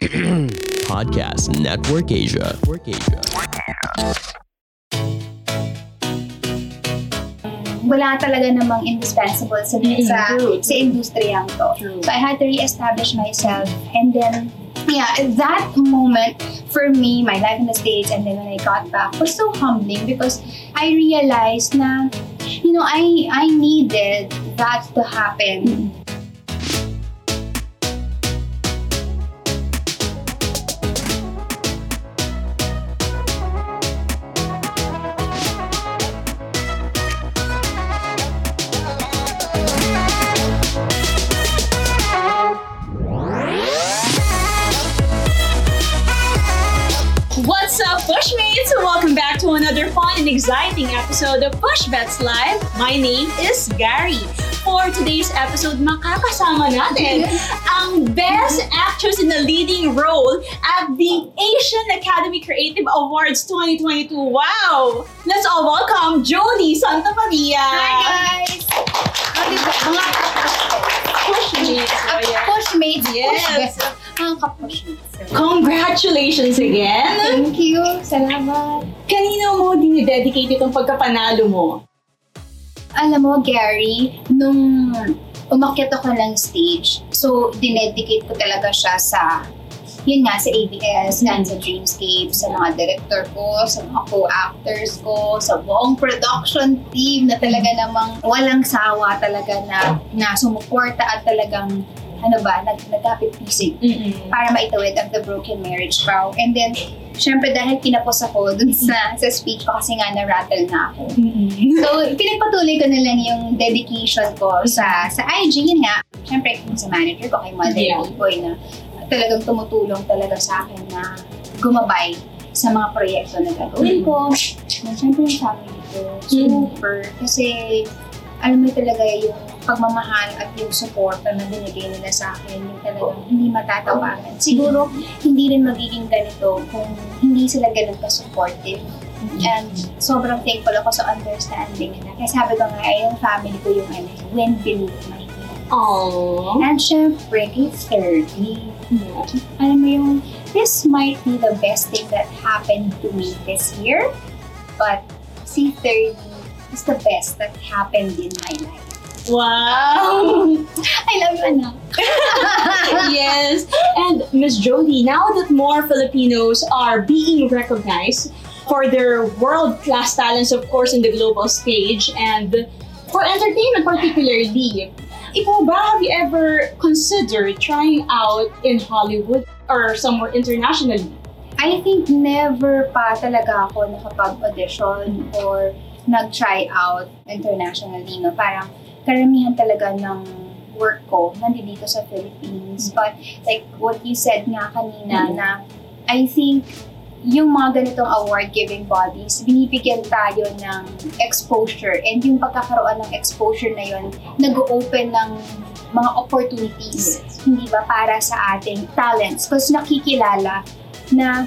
Podcast Network Asia. Network Asia. wala talaga namang indispensable sa Mm, sa, true. sa industriyang to. True. So I had to re-establish myself and then yeah, that moment for me, my life in the States and then when I got back was so humbling because I realized na you know, I I needed that to happen. What's up, Pushmates? Welcome back to another fun and exciting episode of Push Bets Live. My name is Gary. For today's episode, makakasama natin ang Best Actress in the Leading Role at the Asian Academy Creative Awards 2022. Wow! Let's all welcome Jodie Santa Maria. Hi guys! Pushmates. Pushmates, Yes. pushmates. Ka-pushmates. Congratulations again! Thank you. Salamat. Kanino mo dinidedicate itong pagkapanalo mo? Alam mo, Gary, nung umakyat ako ng stage, so dinedicate ko talaga siya sa, yun nga, sa ABS, mm sa Dreamscape, sa mga director ko, sa mga co-actors ko, sa buong production team na talaga namang walang sawa talaga na, na sumuporta at talagang ano ba, nag, nagkapit-pisig Mm-mm. para maitawid ang The Broken Marriage Vow. And then, syempre dahil kinapos ako dun sa, sa speech ko kasi nga na-rattle na ako. So, pinagpatuloy ko na lang yung dedication ko sa sa IG. Yun nga, syempre sa manager ko, kay Mother Yeah. Boy na talagang tumutulong talaga sa akin na gumabay sa mga proyekto na gagawin ko. And syempre yung family ko, super. Kasi, alam mo talaga yung pagmamahal at yung support na binigay nila sa akin, yung talagang hindi matatawaran. Siguro, hindi rin magiging ganito kung hindi sila ganun ka-supportive. And sobrang thankful ako sa understanding nila. Kaya sabi ko nga, eh, yung family ko yung ano, wind beneath my. Aww. And syempre, kay 30. Alam mo yung, this might be the best thing that happened to me this year. But si 30 is the best that happened in my life. Wow! I love you, anak. yes. And Miss Jody, now that more Filipinos are being recognized for their world-class talents, of course, in the global stage, and for entertainment particularly, ikaw ba, have you ever considered trying out in Hollywood or somewhere internationally? I think never pa talaga ako nakapag-audition or nag-try out internationally. No? Parang karamihan talaga ng work ko nandito sa Philippines. But like what you said nga kanina Mhm. na I think yung mga ganitong award-giving bodies, binibigyan tayo ng exposure and yung pagkakaroon ng exposure na yun, nag-open ng mga opportunities, hindi ba, para sa ating talents. Because nakikilala na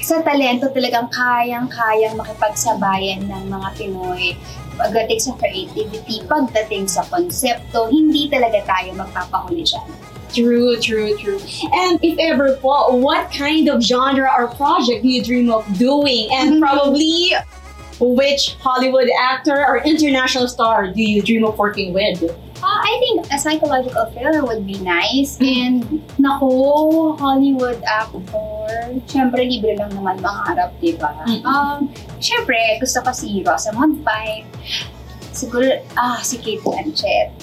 sa talento talagang kayang-kayang makipagsabayan ng mga Pinoy pagdating sa creativity, pagdating sa konsepto, hindi talaga tayo magpapahuli dyan. True, true, true. And if ever po, what kind of genre or project do you dream of doing? And Mhm. probably which Hollywood actor or international star do you dream of working with? Uh, I think a psychological thriller would be nice. Mm. And nako, Hollywood actor. Siyempre, libre lang naman mangarap, di ba? Mm. Um, Siyempre, gusto ko si Rosamund Pike. Siguro, ah, si Kate Blanchett.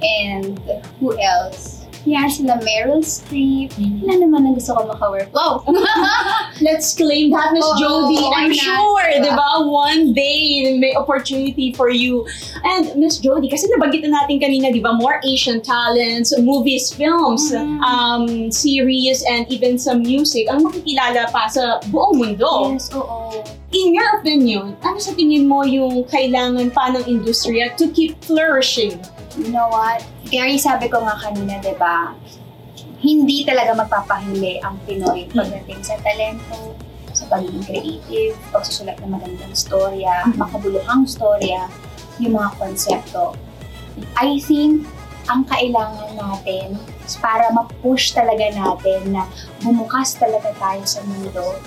And who else? Yan, sila Meryl Streep. Wala naman ang gusto ko makawork. Wow! Let's claim that, Miss Oo, Jody. I'm why not, sure, di ba, one day may opportunity for you. And Miss Jody, kasi nabanggit na natin kanina, di ba, more Asian talents, movies, films, Mhm. um, series, and even some music ang makikilala pa sa buong mundo. Yes, oo. In your opinion, ano sa tingin mo yung kailangan pa ng industriya to keep flourishing? You know what? Gary, sabi ko nga kanina, di ba, hindi talaga magpapahili ang Pinoy pagdating sa talento, sa pagiging creative, pagsusulat ng magandang storya, Mhm. makabuluhang storya, yung mga konsepto. I think ang kailangan natin para ma-push talaga natin na bumukas talaga tayo sa mundo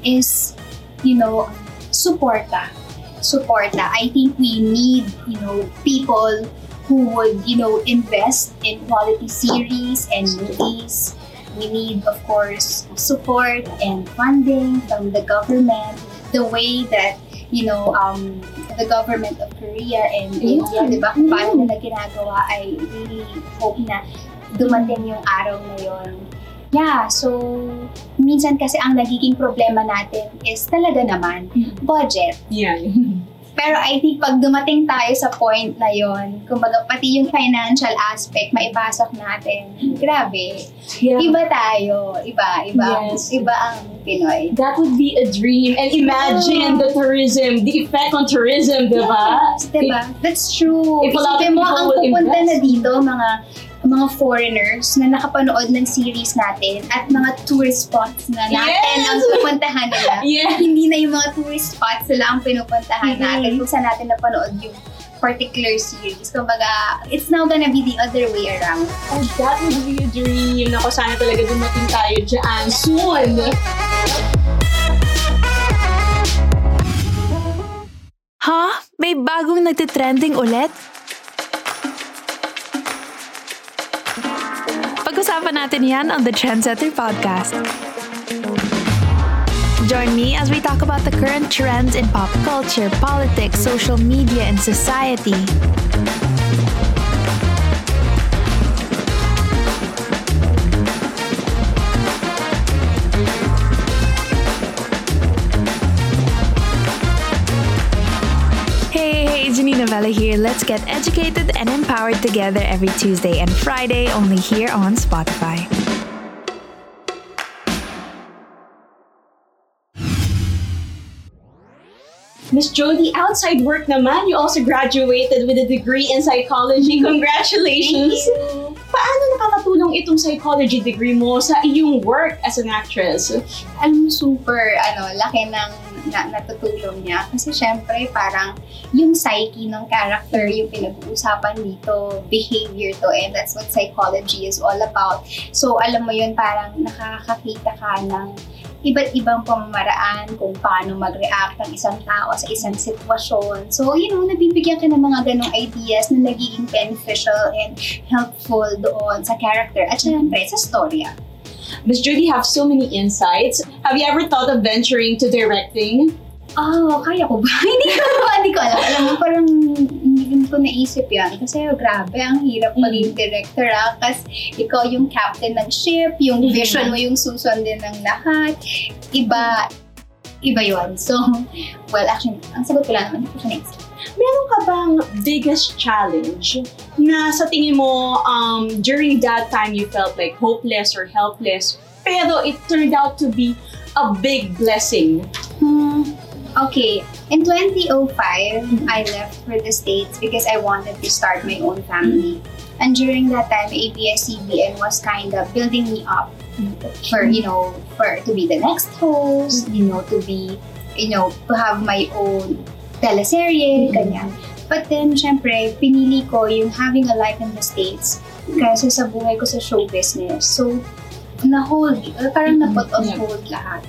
is, you know, suporta. Suporta. I think we need, you know, people who would, you know, invest in quality series and movies. We need, of course, support and funding from the government. The way that, you know, um, the government of Korea and India, di ba? Kung paano nila ginagawa, I really hope na dumating yung araw na yon. Yeah, so minsan kasi ang nagiging problema natin is talaga naman budget. Yeah. Pero I think pag dumating tayo sa point na yon, kumbaga pati yung financial aspect maipasok natin, grabe. yeah. Iba tayo, iba, iba, Yes. iba ang Pinoy. That would be a dream. And imagine the tourism, the effect on tourism, di ba? Yes, diba? That's true. If Isipin mo, ang pupunta na invest. dito, mga mga foreigners na nakapanood ng series natin at mga tourist spots na natin Yes! ang pupuntahan nila. Yeah. Hindi na yung mga tourist spots sila ang pinupuntahan Mhm. natin kung saan natin napanood yung particular series. Kumbaga, it's now gonna be the other way around. Oh, that would be a dream. Ako, sana talaga dumating tayo dyan soon. Ha? May bagong nagtitrending ulit? Pag-usapan natin yan on the Trendsetter Podcast. Join me as we talk about the current trends in pop culture, politics, social media, and society. Vela here. Let's get educated and empowered together every Tuesday and Friday only here on Spotify. Miss Jody, outside work naman, you also graduated with a degree in psychology. Congratulations! Paano nakakatulong itong psychology degree mo sa iyong work as an actress? mo, super, ano, laki ng na, natutulong niya. Kasi syempre, parang yung psyche ng character, yung pinag-uusapan dito, behavior to, and that's what psychology is all about. So, alam mo yun, parang nakakakita ka ng iba't ibang pamamaraan kung paano mag-react ang isang tao sa isang sitwasyon. So, you know, nabibigyan ka ng mga ganong ideas na nagiging beneficial and helpful doon sa character at syempre sa storya. Miss Judy have so many insights. Have you ever thought of venturing to directing? Oh, kaya ko ba? hindi ko hindi ko alam. Alam mo, parang hindi din ko naisip yan. Kasi oh, grabe, ang hirap maging director ah. Kasi ikaw yung captain ng ship, yung Mhm. vision mo yung susundin ng lahat. Iba, iba yon So, well, actually, ang sagot ko lang naman, hindi ko siya naisip. Meron ka bang biggest challenge na sa tingin mo um, during that time you felt like hopeless or helpless pero it turned out to be a big blessing? Hmm. Okay, in 2005, I left for the States because I wanted to start my own family. And during that time, ABS-CBN was kind of building me up for, you know, for to be the next host, you know, to be, you know, to have my own teleserye, ganyan. But then, syempre, pinili ko yung having a life in the States kasi sa buhay ko sa show business. So, na-hold, parang na-put on hold lahat.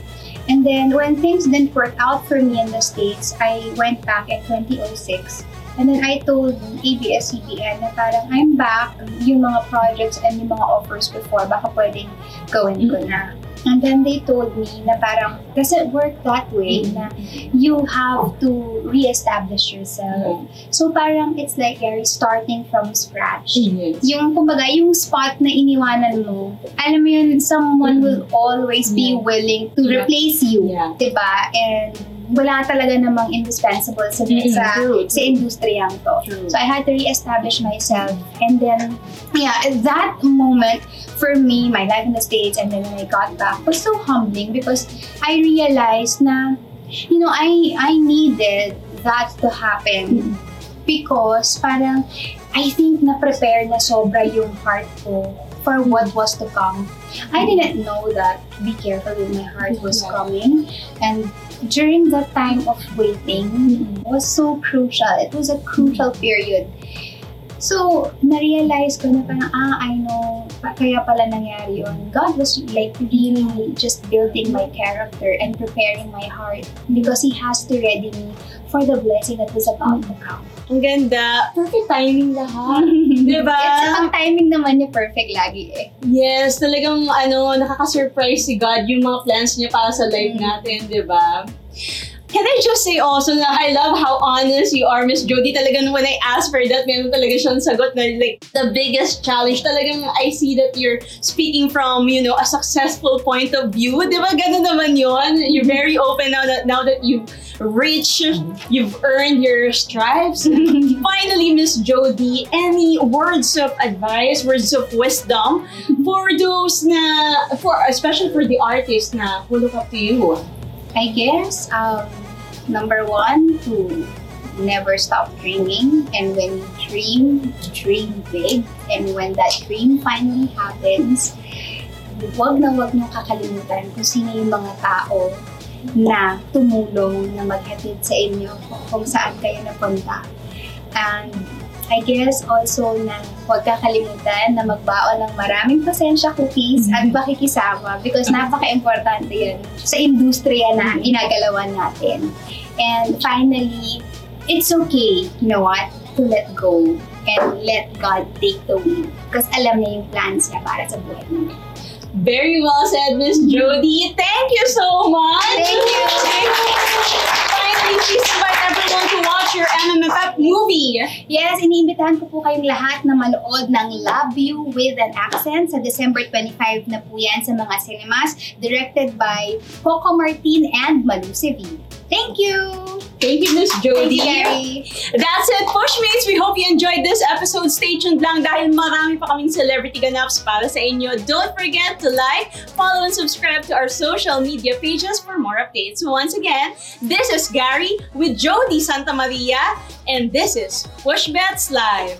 And then, when things didn't work out for me in the States, I went back in 2006. And then I told ABS-CBN na parang I'm back, yung mga projects and yung mga offers before, baka pwedeng gawin ko na. And then they told me na parang, does it work that way na you have to re-establish yourself. So parang it's like you're starting from scratch Yes. yung kumbaga, yung spot na iniwanan mo, alam mo yun, someone will always be Yeah. willing to Yeah. replace you. Yeah. Diba? And wala talaga namang indispensable sa, Mm, sa, true, sa industriyang to. True. So I had to re-establish myself. And then, yeah, that moment for me, my life in the States, and then when I got back, was so humbling because I realized na, you know, I, I needed that to happen. Because parang, I think na-prepare na sobra yung heart ko for what was to come. I didn't know that Be Careful with My Heart was Yeah. coming. And during that time of waiting was so crucial. It was a crucial period So, na-realize ko na parang, ah, I know, kaya pala nangyari yun. God was like really just building my character and preparing my heart because He has to ready me for the blessing that was about to come. Ang ganda. Perfect timing lahat. Diba? Yes, ang timing naman niya perfect lagi eh. Yes, talagang ano, nakaka-surprise si God yung mga plans niya para sa life Mm. natin, di ba? Can I just say also na I love how honest you are, Miss Jody. Talagang when I asked for that, meron talaga siyang sagot na like the biggest challenge. Talagang I see that you're speaking from, you know, a successful point of view. Di ba? Ganun naman yun. You're very open now that, now that you've reached, you've earned your stripes. Finally, Miss Jody, any words of advice, words of wisdom for those na, for especially for the artists na who look up to you? I guess, um, number one, to never stop dreaming. And when you dream, dream big. And when that dream finally happens, wag na wag niyong kakalimutan kung sino yung mga tao na tumulong na maghatid sa inyo kung saan kayo napunta. And I guess also na huwag kakalimutan na magbaon ng maraming pasensya cookies at pakikisama because napaka-importante yan sa industriya na ginagalawan natin. And finally, it's okay, you know what, to let go and let God take the wheel because alam niya yung plans niya para sa buhay mo. Very well said, Miss Jody. Thank you so much. Thank you. Finally, please movie. Yes, iniimbitahan ko po kayong lahat na manood ng Love You with an Accent sa December 25 na po yan sa mga cinemas directed by Coco Martin and Malu Sevi. Thank you! Thank you, Miss Thank Jody. you. That's it, Pushmates! We hope you enjoyed this episode. Stay tuned lang dahil marami pa kaming celebrity ganaps para sa inyo. Don't forget to like, follow, and subscribe to our social media pages for more updates. Once again, this is Gary with Jody Santa Maria, and this is Push Bets Live.